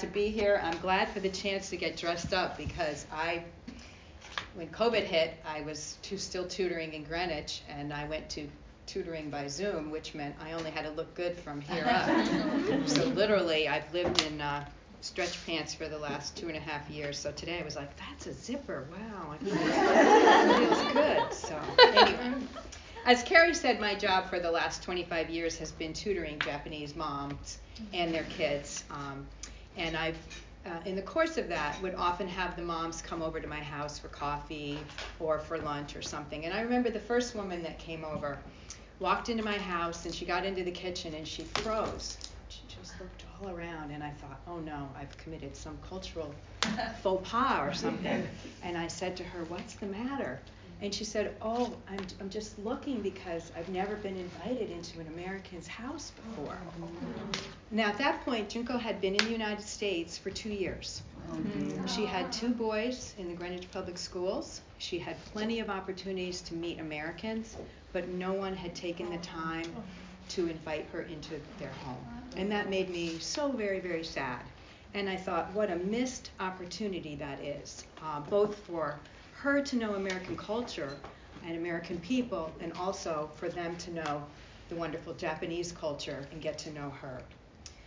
to be here. I'm glad for the chance to get dressed up because I, when COVID hit, I was still tutoring in Greenwich and I went to tutoring by Zoom, which meant I only had to look good from here up. so literally, I've lived in uh, stretch pants for the last two and a half years. So today I was like, that's a zipper. Wow, it feels good. So anyway. As Carrie said, my job for the last 25 years has been tutoring Japanese moms and their kids. Um, and I've, uh, in the course of that, would often have the moms come over to my house for coffee or for lunch or something. And I remember the first woman that came over walked into my house and she got into the kitchen and she froze. She just looked all around and I thought, oh no, I've committed some cultural faux pas or something. And I said to her, what's the matter? And she said, Oh, I'm, I'm just looking because I've never been invited into an American's house before. Now, at that point, Junko had been in the United States for two years. She had two boys in the Greenwich Public Schools. She had plenty of opportunities to meet Americans, but no one had taken the time to invite her into their home. And that made me so very, very sad. And I thought, what a missed opportunity that is, uh, both for her to know American culture and American people, and also for them to know the wonderful Japanese culture and get to know her.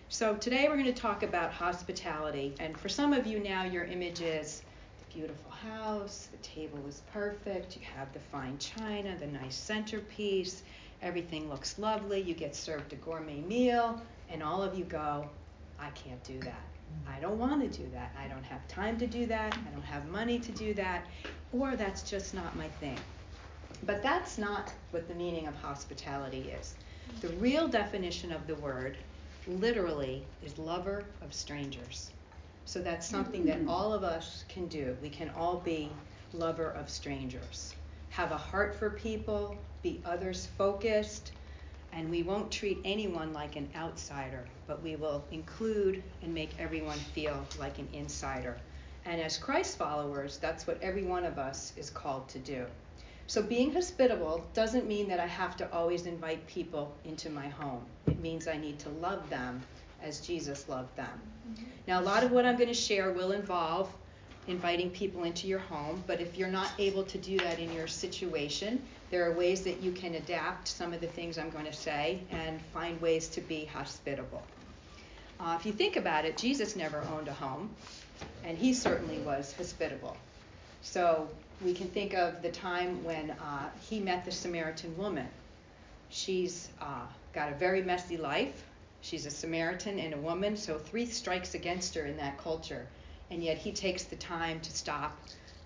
So today we're going to talk about hospitality. And for some of you now, your image is the beautiful house, the table is perfect, you have the fine china, the nice centerpiece, everything looks lovely, you get served a gourmet meal, and all of you go, I can't do that. I don't want to do that. I don't have time to do that. I don't have money to do that. Or that's just not my thing. But that's not what the meaning of hospitality is. The real definition of the word, literally, is lover of strangers. So that's something that mm. all of us can do. We can all be lover of strangers. Have a heart for people, be others focused, and we won't treat anyone like an outsider, but we will include and make everyone feel like an insider. And as Christ followers, that's what every one of us is called to do. So being hospitable doesn't mean that I have to always invite people into my home. It means I need to love them as Jesus loved them. Mm-hmm. Now, a lot of what I'm going to share will involve inviting people into your home, but if you're not able to do that in your situation, there are ways that you can adapt some of the things I'm going to say and find ways to be hospitable. Uh, if you think about it, Jesus never owned a home, and he certainly was hospitable. So we can think of the time when uh, he met the Samaritan woman. She's uh, got a very messy life. She's a Samaritan and a woman, so three strikes against her in that culture. And yet he takes the time to stop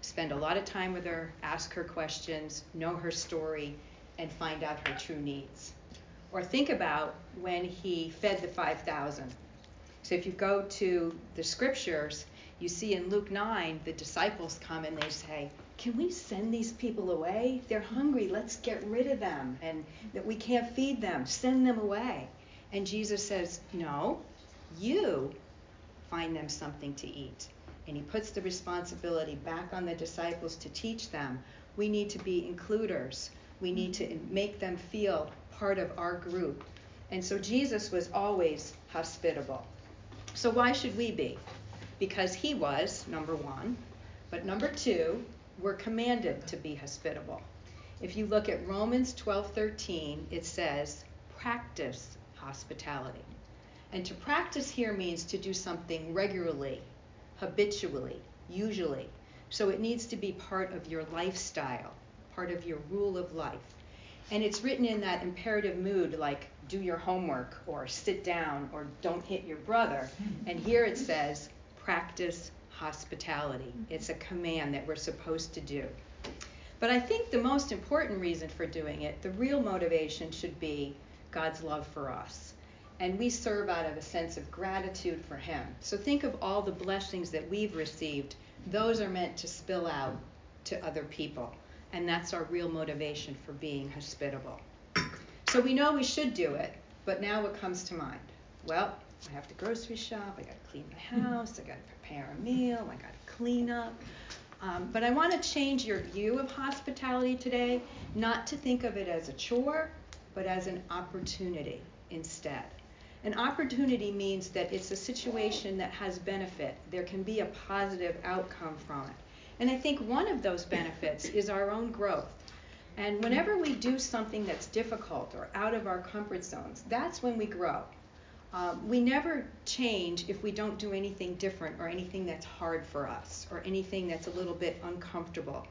spend a lot of time with her, ask her questions, know her story, and find out her true needs. Or think about when he fed the 5,000. So if you go to the scriptures, you see in Luke 9, the disciples come and they say, Can we send these people away? They're hungry. Let's get rid of them. And that we can't feed them. Send them away. And Jesus says, No, you find them something to eat and he puts the responsibility back on the disciples to teach them. We need to be includers. We need to mm-hmm. make them feel part of our group. And so Jesus was always hospitable. So why should we be? Because he was, number one. But number two, we're commanded to be hospitable. If you look at Romans 12:13, it says, "Practice hospitality." And to practice here means to do something regularly, habitually, usually. So it needs to be part of your lifestyle, part of your rule of life. And it's written in that imperative mood like do your homework or sit down or don't hit your brother. And here it says practice hospitality. It's a command that we're supposed to do. But I think the most important reason for doing it, the real motivation should be God's love for us and we serve out of a sense of gratitude for Him. So think of all the blessings that we've received. Those are meant to spill out to other people. And that's our real motivation for being hospitable. So we know we should do it, but now what comes to mind? Well, I have to grocery shop, I got to clean the house, I got to prepare a meal, I got to clean up. Um, but I want to change your view of hospitality today, not to think of it as a chore, but as an opportunity instead. An opportunity means that it's a situation that has benefit. There can be a positive outcome from it. And I think one of those benefits is our own growth. And whenever we do something that's difficult or out of our comfort zones, that's when we grow. Um, we never change if we don't do anything different or anything that's hard for us or anything that's a little bit uncomfortable.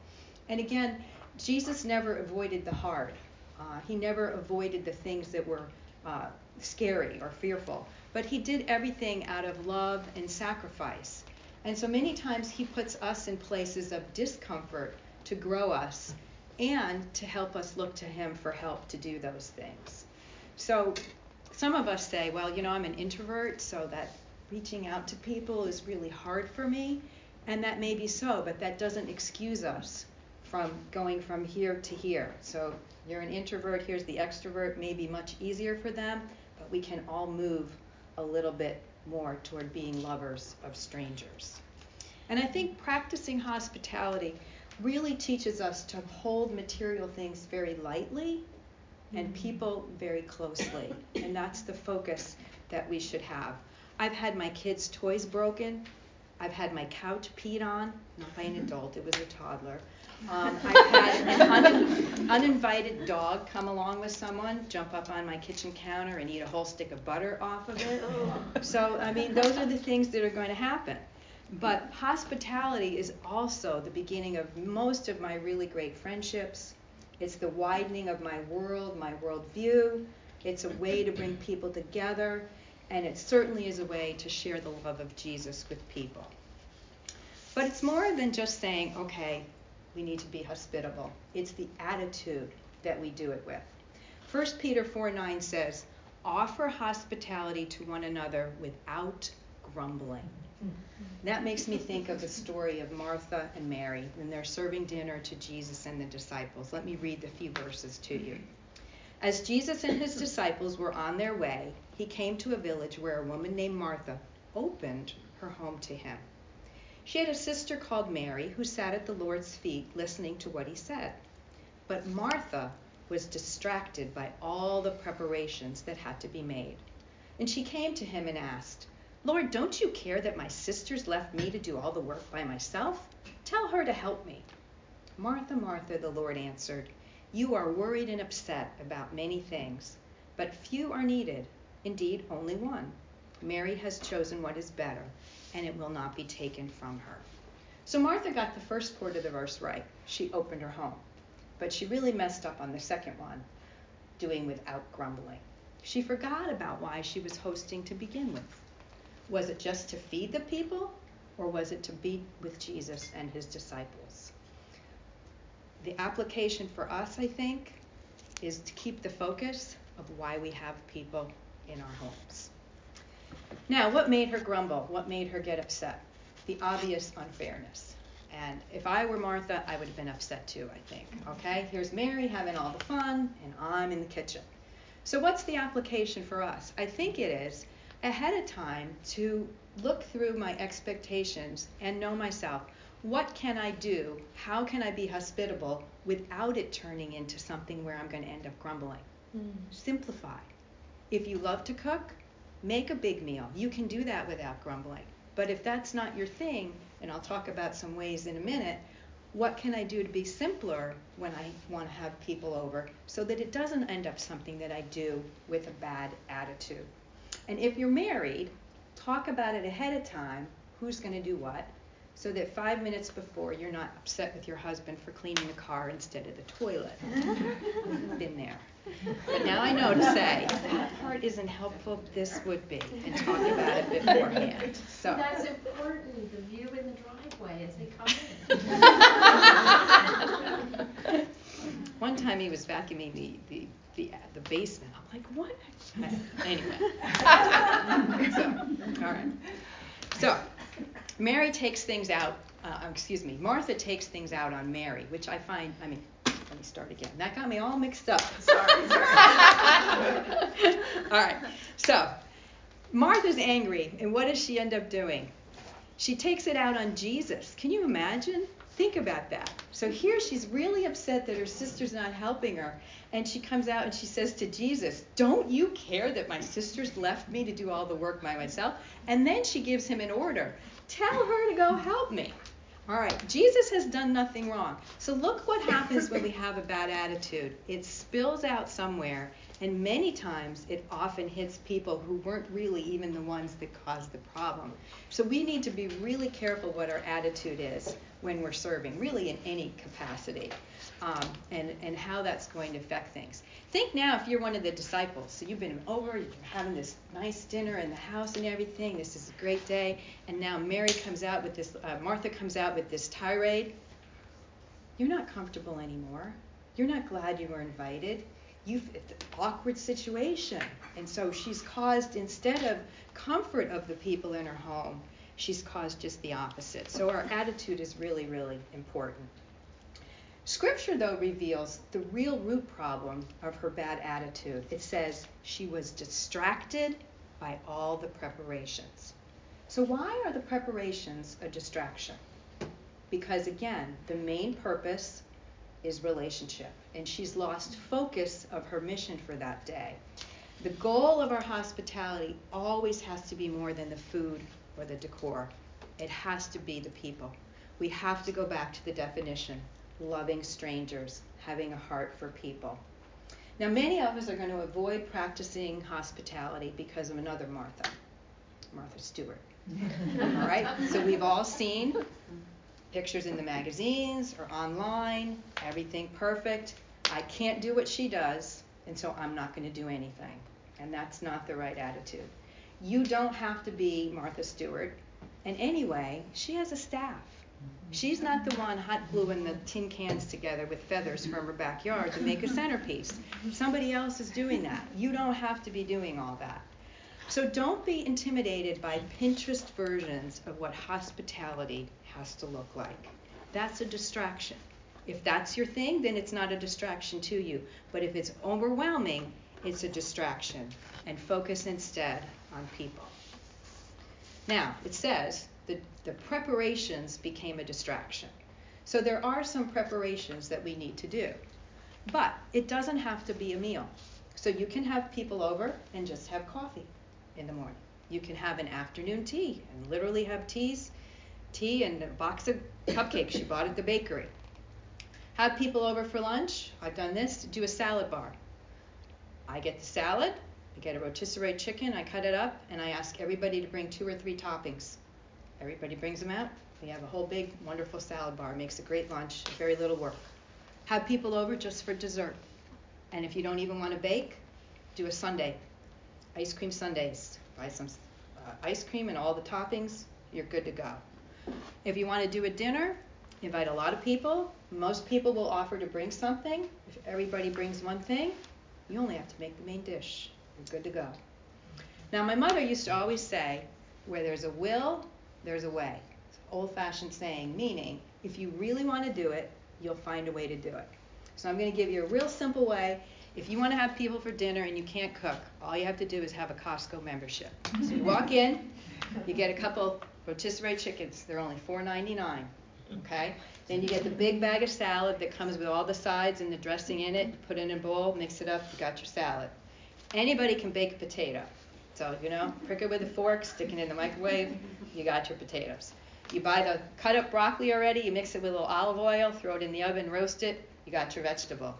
And again, Jesus never avoided the hard. Uh, he never avoided the things that were uh, scary or fearful, but he did everything out of love and sacrifice. And so many times he puts us in places of discomfort to grow us and to help us look to him for help to do those things. So some of us say, well, you know, I'm an introvert, so that reaching out to people is really hard for me. And that may be so, but that doesn't excuse us from going from here to here. So you're an introvert, here's the extrovert, may be much easier for them, but we can all move a little bit more toward being lovers of strangers. And I think practicing hospitality really teaches us to hold material things very lightly and mm-hmm. people very closely. And that's the focus that we should have. I've had my kids' toys broken. I've had my couch peed on, not by an adult, it was a toddler. Um, I've had an un- uninvited dog come along with someone, jump up on my kitchen counter and eat a whole stick of butter off of it. So, I mean, those are the things that are going to happen. But hospitality is also the beginning of most of my really great friendships. It's the widening of my world, my worldview. It's a way to bring people together, and it certainly is a way to share the love of Jesus with people. But it's more than just saying, okay, we need to be hospitable. It's the attitude that we do it with. 1 Peter 4 9 says, Offer hospitality to one another without grumbling. That makes me think of the story of Martha and Mary when they're serving dinner to Jesus and the disciples. Let me read the few verses to you. As Jesus and his disciples were on their way, he came to a village where a woman named Martha opened her home to him. She had a sister called Mary who sat at the Lord's feet listening to what he said. But Martha was distracted by all the preparations that had to be made. And she came to him and asked, Lord, don't you care that my sisters left me to do all the work by myself? Tell her to help me. Martha, Martha, the Lord answered, You are worried and upset about many things, but few are needed, indeed, only one. Mary has chosen what is better and it will not be taken from her. So Martha got the first part of the verse right. She opened her home. But she really messed up on the second one, doing without grumbling. She forgot about why she was hosting to begin with. Was it just to feed the people, or was it to be with Jesus and his disciples? The application for us, I think, is to keep the focus of why we have people in our homes. Now, what made her grumble? What made her get upset? The obvious unfairness. And if I were Martha, I would have been upset too, I think. Okay? Here's Mary having all the fun, and I'm in the kitchen. So, what's the application for us? I think it is ahead of time to look through my expectations and know myself. What can I do? How can I be hospitable without it turning into something where I'm going to end up grumbling? Mm. Simplify. If you love to cook, Make a big meal. You can do that without grumbling. But if that's not your thing, and I'll talk about some ways in a minute, what can I do to be simpler when I want to have people over so that it doesn't end up something that I do with a bad attitude? And if you're married, talk about it ahead of time who's going to do what so that five minutes before you're not upset with your husband for cleaning the car instead of the toilet. Been there. But now I know to say that part isn't helpful. This would be, and talk about it beforehand. So that's important. The view in the driveway as they come in. One time he was vacuuming the the the, uh, the basement. I'm like, what? Anyway. so, all right. So Mary takes things out. Uh, excuse me. Martha takes things out on Mary, which I find. I mean, let me start again. That got me all mixed up. Sorry. sorry. all right. So, Martha's angry, and what does she end up doing? She takes it out on Jesus. Can you imagine? Think about that. So here she's really upset that her sister's not helping her. And she comes out and she says to Jesus, Don't you care that my sisters left me to do all the work by myself? And then she gives him an order Tell her to go help me. All right, Jesus has done nothing wrong. So look what happens when we have a bad attitude. It spills out somewhere, and many times it often hits people who weren't really even the ones that caused the problem. So we need to be really careful what our attitude is when we're serving, really in any capacity, um, and, and how that's going to affect things. Think now if you're one of the disciples. So you've been over, you're having this nice dinner in the house and everything. This is a great day. And now Mary comes out with this, uh, Martha comes out with this tirade. You're not comfortable anymore. You're not glad you were invited. You've it's an awkward situation. And so she's caused, instead of comfort of the people in her home, she's caused just the opposite. So our attitude is really, really important. Scripture, though, reveals the real root problem of her bad attitude. It says she was distracted by all the preparations. So, why are the preparations a distraction? Because, again, the main purpose is relationship, and she's lost focus of her mission for that day. The goal of our hospitality always has to be more than the food or the decor. It has to be the people. We have to go back to the definition loving strangers, having a heart for people. Now, many of us are going to avoid practicing hospitality because of another Martha, Martha Stewart. all right? So we've all seen pictures in the magazines or online, everything perfect. I can't do what she does, and so I'm not going to do anything. And that's not the right attitude. You don't have to be Martha Stewart. And anyway, she has a staff. She's not the one hot gluing the tin cans together with feathers from her backyard to make a centerpiece. Somebody else is doing that. You don't have to be doing all that. So don't be intimidated by Pinterest versions of what hospitality has to look like. That's a distraction. If that's your thing, then it's not a distraction to you. But if it's overwhelming, it's a distraction. And focus instead on people. Now, it says the, the preparations became a distraction. So there are some preparations that we need to do. But it doesn't have to be a meal. So you can have people over and just have coffee in the morning. You can have an afternoon tea and literally have teas, tea and a box of cupcakes you bought at the bakery. Have people over for lunch. I've done this. Do a salad bar. I get the salad. I get a rotisserie chicken. I cut it up and I ask everybody to bring two or three toppings. Everybody brings them out. We have a whole big, wonderful salad bar. Makes a great lunch, very little work. Have people over just for dessert. And if you don't even want to bake, do a sundae. Ice cream sundaes. Buy some uh, ice cream and all the toppings. You're good to go. If you want to do a dinner, invite a lot of people. Most people will offer to bring something. If everybody brings one thing, you only have to make the main dish. You're good to go. Now, my mother used to always say, where there's a will, there's a way. Old fashioned saying, meaning if you really want to do it, you'll find a way to do it. So I'm going to give you a real simple way. If you want to have people for dinner and you can't cook, all you have to do is have a Costco membership. So you walk in, you get a couple rotisserie chickens. They're only $4.99. Okay? Then you get the big bag of salad that comes with all the sides and the dressing in it. Put it in a bowl, mix it up, you got your salad. Anybody can bake a potato. So, you know, prick it with a fork, stick it in the microwave, you got your potatoes. You buy the cut up broccoli already, you mix it with a little olive oil, throw it in the oven, roast it, you got your vegetable.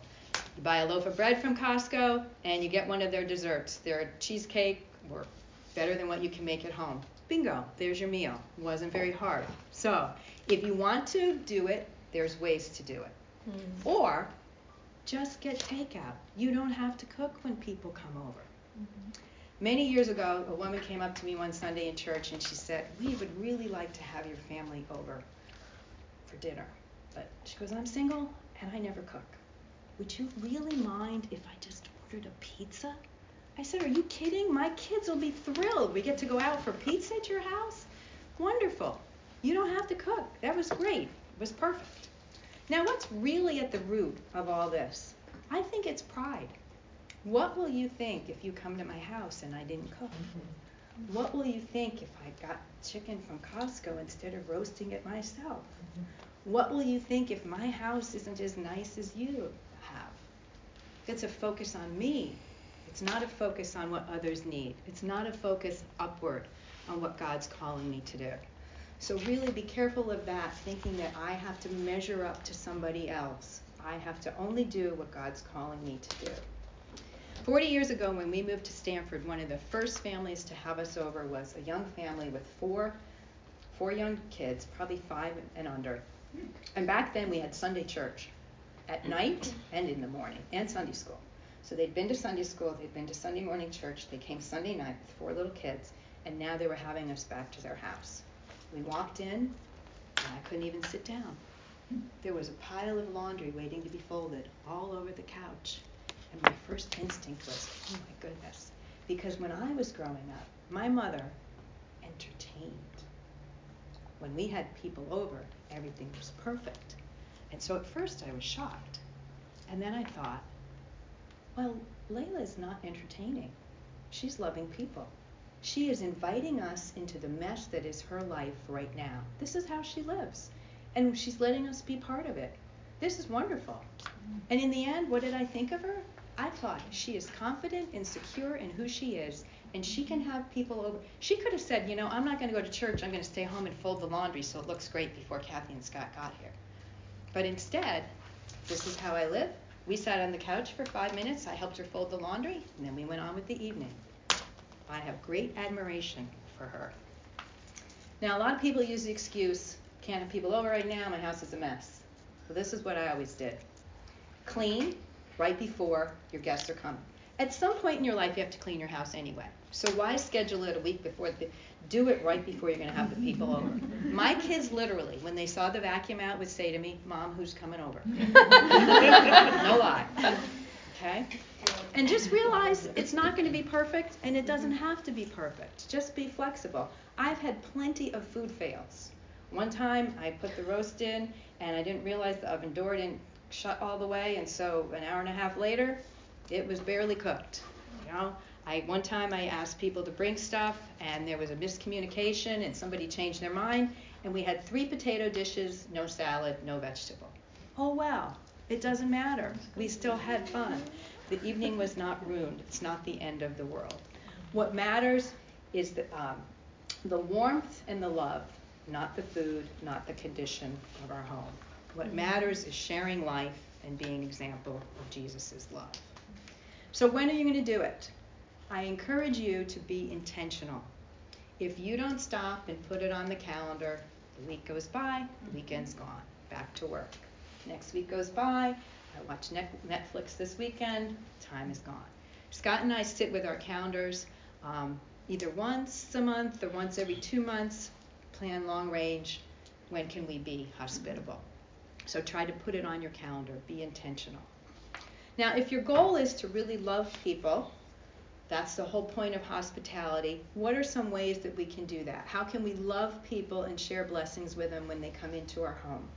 You buy a loaf of bread from Costco, and you get one of their desserts. Their cheesecake, or better than what you can make at home. Bingo, there's your meal. It wasn't very hard. So, if you want to do it, there's ways to do it. Mm. Or just get takeout. You don't have to cook when people come over. Mm-hmm. Many years ago, a woman came up to me one Sunday in church and she said, We would really like to have your family over for dinner. But she goes, I'm single and I never cook. Would you really mind if I just ordered a pizza? I said, Are you kidding? My kids will be thrilled. We get to go out for pizza at your house? Wonderful. You don't have to cook. That was great. It was perfect. Now, what's really at the root of all this? I think it's pride. What will you think if you come to my house and I didn't cook? Mm-hmm. What will you think if I got chicken from Costco instead of roasting it myself? Mm-hmm. What will you think if my house isn't as nice as you have? It's a focus on me. It's not a focus on what others need. It's not a focus upward on what God's calling me to do. So, really be careful of that, thinking that I have to measure up to somebody else. I have to only do what God's calling me to do. 40 years ago, when we moved to Stamford, one of the first families to have us over was a young family with four, four young kids, probably five and under. And back then, we had Sunday church at night and in the morning, and Sunday school. So they'd been to Sunday school, they'd been to Sunday morning church, they came Sunday night with four little kids, and now they were having us back to their house. We walked in, and I couldn't even sit down. There was a pile of laundry waiting to be folded all over the couch. And my first instinct was, oh my goodness. Because when I was growing up, my mother entertained. When we had people over, everything was perfect. And so at first I was shocked. And then I thought, well, Layla's not entertaining. She's loving people. She is inviting us into the mess that is her life right now. This is how she lives. And she's letting us be part of it. This is wonderful. And in the end, what did I think of her? I thought she is confident and secure in who she is, and she can have people over. She could have said, you know, I'm not going to go to church. I'm going to stay home and fold the laundry so it looks great before Kathy and Scott got here. But instead, this is how I live. We sat on the couch for five minutes. I helped her fold the laundry, and then we went on with the evening. I have great admiration for her. Now, a lot of people use the excuse, can't have people over right now, my house is a mess. Well, this is what I always did clean right before your guests are coming. At some point in your life, you have to clean your house anyway. So why schedule it a week before? The, do it right before you're going to have the people over. My kids literally, when they saw the vacuum out, would say to me, "Mom, who's coming over?" no lie. Okay? And just realize it's not going to be perfect and it doesn't have to be perfect. Just be flexible. I've had plenty of food fails. One time I put the roast in and I didn't realize the oven door didn't shut all the way and so an hour and a half later it was barely cooked. You know, I one time I asked people to bring stuff and there was a miscommunication and somebody changed their mind and we had three potato dishes, no salad, no vegetable. Oh well, it doesn't matter. We still had fun. The evening was not ruined. It's not the end of the world. What matters is the, um, the warmth and the love, not the food, not the condition of our home. What matters is sharing life and being an example of Jesus' love. So, when are you going to do it? I encourage you to be intentional. If you don't stop and put it on the calendar, the week goes by, the weekend's gone, back to work. Next week goes by. I watch Netflix this weekend. Time is gone. Scott and I sit with our calendars um, either once a month or once every two months, plan long range. When can we be hospitable? So try to put it on your calendar. Be intentional. Now, if your goal is to really love people, that's the whole point of hospitality. What are some ways that we can do that? How can we love people and share blessings with them when they come into our home?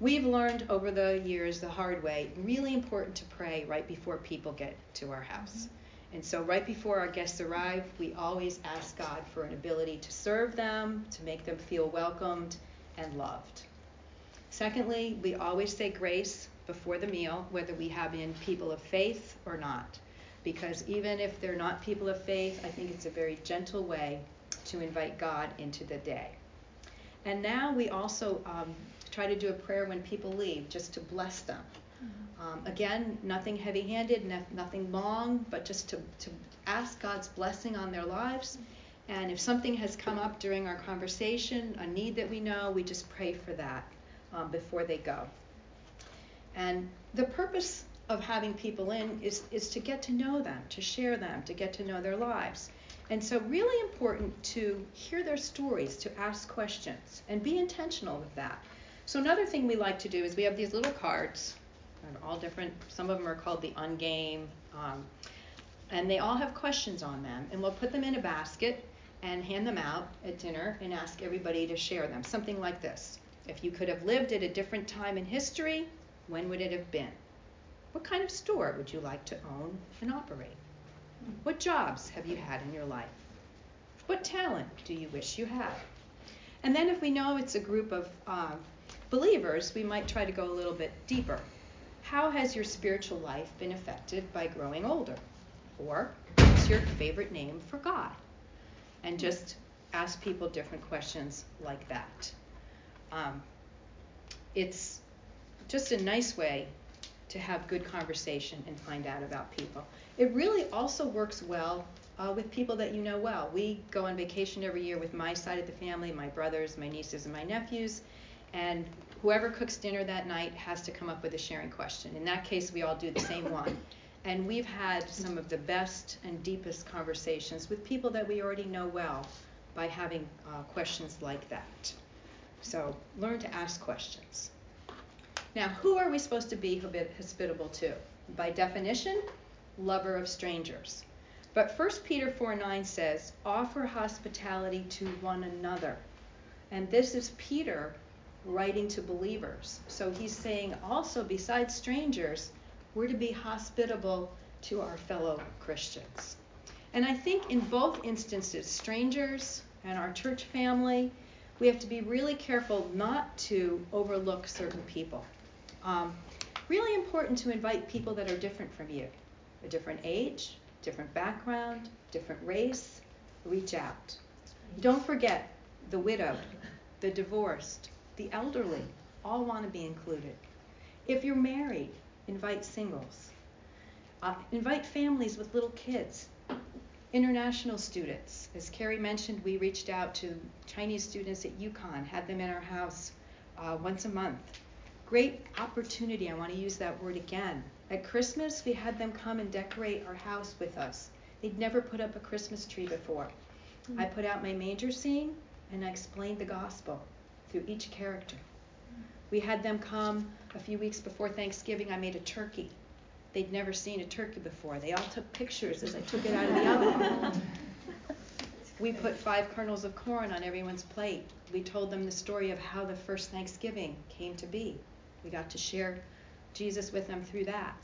We've learned over the years the hard way, really important to pray right before people get to our house. Mm-hmm. And so, right before our guests arrive, we always ask God for an ability to serve them, to make them feel welcomed and loved. Secondly, we always say grace before the meal, whether we have in people of faith or not. Because even if they're not people of faith, I think it's a very gentle way to invite God into the day. And now we also um, try to do a prayer when people leave, just to bless them. Mm-hmm. Um, again, nothing heavy handed, no, nothing long, but just to, to ask God's blessing on their lives. And if something has come up during our conversation, a need that we know, we just pray for that um, before they go. And the purpose of having people in is, is to get to know them, to share them, to get to know their lives. And so, really important to hear their stories, to ask questions, and be intentional with that. So another thing we like to do is we have these little cards, and all different. Some of them are called the Ungame, um, and they all have questions on them. And we'll put them in a basket and hand them out at dinner and ask everybody to share them. Something like this: If you could have lived at a different time in history, when would it have been? What kind of store would you like to own and operate? What jobs have you had in your life? What talent do you wish you had? And then, if we know it's a group of um, believers, we might try to go a little bit deeper. How has your spiritual life been affected by growing older? Or what's your favorite name for God? And just ask people different questions like that. Um, it's just a nice way to have good conversation and find out about people. It really also works well uh, with people that you know well. We go on vacation every year with my side of the family, my brothers, my nieces, and my nephews, and whoever cooks dinner that night has to come up with a sharing question. In that case, we all do the same one. And we've had some of the best and deepest conversations with people that we already know well by having uh, questions like that. So learn to ask questions. Now, who are we supposed to be hospitable to? By definition, lover of strangers. But 1 Peter 4 9 says, offer hospitality to one another. And this is Peter writing to believers. So he's saying also, besides strangers, we're to be hospitable to our fellow Christians. And I think in both instances, strangers and our church family, we have to be really careful not to overlook certain people. Um, really important to invite people that are different from you, a different age, different background, different race. Reach out. Don't forget the widowed, the divorced, the elderly, all want to be included. If you're married, invite singles. Uh, invite families with little kids. International students. As Carrie mentioned, we reached out to Chinese students at UConn, had them in our house uh, once a month great opportunity. I want to use that word again. At Christmas, we had them come and decorate our house with us. They'd never put up a Christmas tree before. Mm-hmm. I put out my manger scene and I explained the gospel through each character. We had them come a few weeks before Thanksgiving. I made a turkey. They'd never seen a turkey before. They all took pictures as I took it out of the oven. We put five kernels of corn on everyone's plate. We told them the story of how the first Thanksgiving came to be. We got to share Jesus with them through that.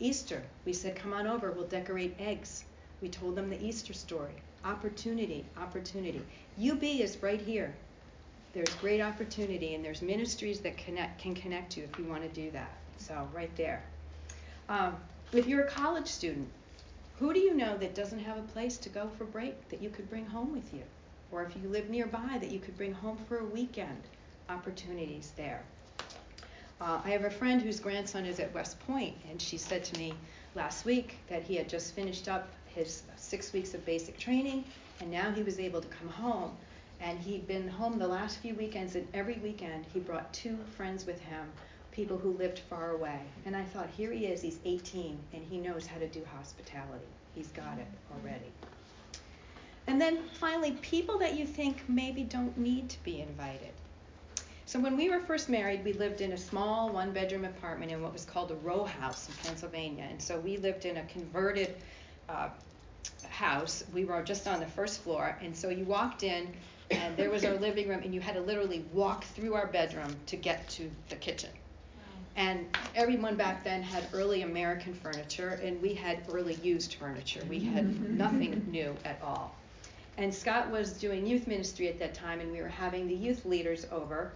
Easter, we said, come on over, we'll decorate eggs. We told them the Easter story. Opportunity, opportunity. UB is right here. There's great opportunity, and there's ministries that connect, can connect you if you want to do that. So, right there. Um, if you're a college student, who do you know that doesn't have a place to go for break that you could bring home with you? Or if you live nearby, that you could bring home for a weekend? Opportunities there. Uh, I have a friend whose grandson is at West Point, and she said to me last week that he had just finished up his six weeks of basic training, and now he was able to come home. And he'd been home the last few weekends, and every weekend he brought two friends with him, people who lived far away. And I thought, here he is, he's 18, and he knows how to do hospitality. He's got it already. And then finally, people that you think maybe don't need to be invited. So when we were first married, we lived in a small one bedroom apartment in what was called a row house in Pennsylvania. And so we lived in a converted uh, house. We were just on the first floor. And so you walked in, and there was our living room, and you had to literally walk through our bedroom to get to the kitchen. And everyone back then had early American furniture, and we had early used furniture. We had mm-hmm. nothing new at all. And Scott was doing youth ministry at that time, and we were having the youth leaders over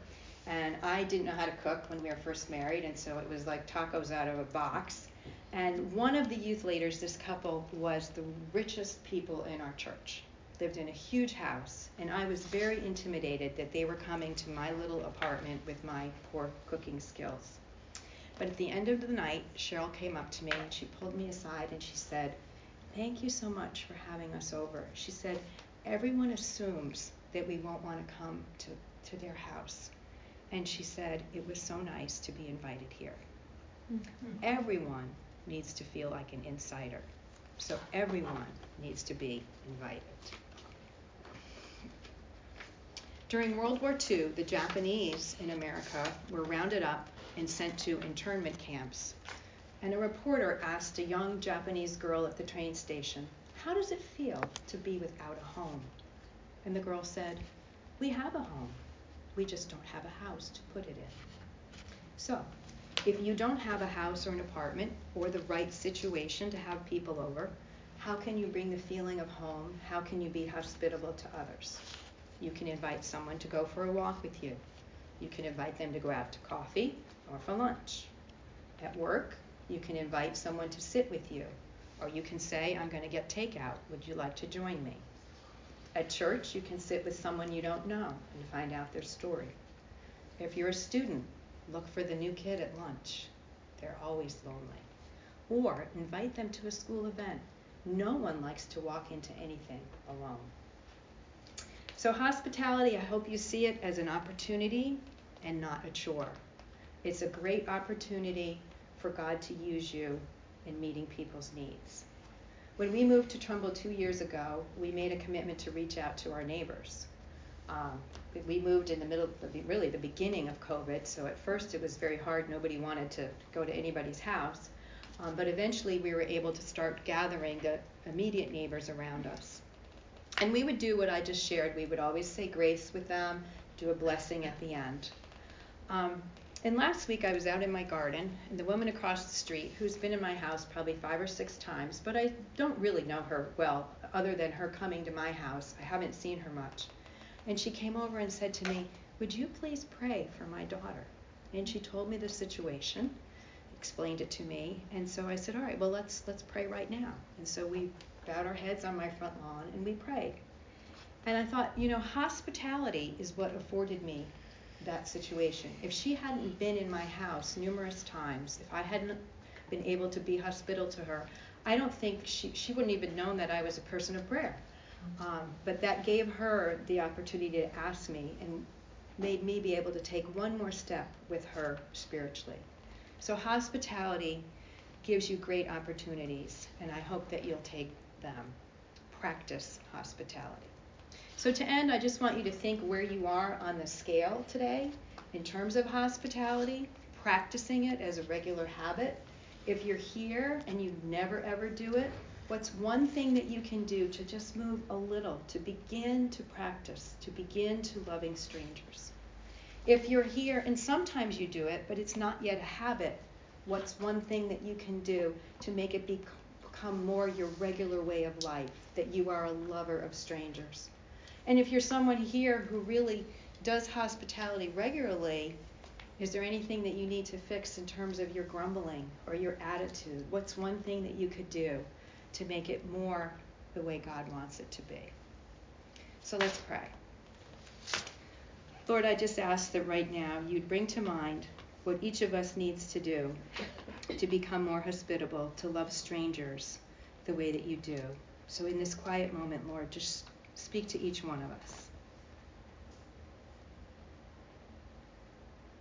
and I didn't know how to cook when we were first married, and so it was like tacos out of a box. And one of the youth leaders, this couple, was the richest people in our church. Lived in a huge house, and I was very intimidated that they were coming to my little apartment with my poor cooking skills. But at the end of the night, Cheryl came up to me and she pulled me aside and she said, Thank you so much for having us over. She said, Everyone assumes that we won't want to come to, to their house. And she said, It was so nice to be invited here. Mm-hmm. Everyone needs to feel like an insider. So everyone needs to be invited. During World War II, the Japanese in America were rounded up and sent to internment camps. And a reporter asked a young Japanese girl at the train station, How does it feel to be without a home? And the girl said, We have a home. We just don't have a house to put it in. So, if you don't have a house or an apartment or the right situation to have people over, How can you bring the feeling of home? How can you be hospitable to others? You can invite someone to go for a walk with you. You can invite them to go out to coffee or for lunch. At work, you can invite someone to sit with you. Or you can say, I'm going to get takeout. Would you like to join me? At church, you can sit with someone you don't know and find out their story. If you're a student, look for the new kid at lunch. They're always lonely. Or invite them to a school event. No one likes to walk into anything alone. So, hospitality, I hope you see it as an opportunity and not a chore. It's a great opportunity for God to use you in meeting people's needs. When we moved to Trumbull two years ago, we made a commitment to reach out to our neighbors. Um, we moved in the middle, really the beginning of COVID, so at first it was very hard. Nobody wanted to go to anybody's house. Um, but eventually we were able to start gathering the immediate neighbors around us. And we would do what I just shared. We would always say grace with them, do a blessing at the end. Um, and last week I was out in my garden, and the woman across the street, who's been in my house probably five or six times, but I don't really know her well, other than her coming to my house. I haven't seen her much. And she came over and said to me, Would you please pray for my daughter? And she told me the situation, explained it to me, and so I said, All right, well let's let's pray right now. And so we bowed our heads on my front lawn and we prayed. And I thought, you know, hospitality is what afforded me that situation. If she hadn't been in my house numerous times, if I hadn't been able to be hospitable to her, I don't think she, she wouldn't even known that I was a person of prayer. Um, but that gave her the opportunity to ask me and made me be able to take one more step with her spiritually. So hospitality gives you great opportunities, and I hope that you'll take them. Practice hospitality. So, to end, I just want you to think where you are on the scale today in terms of hospitality, practicing it as a regular habit. If you're here and you never ever do it, what's one thing that you can do to just move a little, to begin to practice, to begin to loving strangers? If you're here and sometimes you do it, but it's not yet a habit, what's one thing that you can do to make it become more your regular way of life, that you are a lover of strangers? And if you're someone here who really does hospitality regularly, is there anything that you need to fix in terms of your grumbling or your attitude? What's one thing that you could do to make it more the way God wants it to be? So let's pray. Lord, I just ask that right now you'd bring to mind what each of us needs to do to become more hospitable, to love strangers the way that you do. So in this quiet moment, Lord, just speak to each one of us.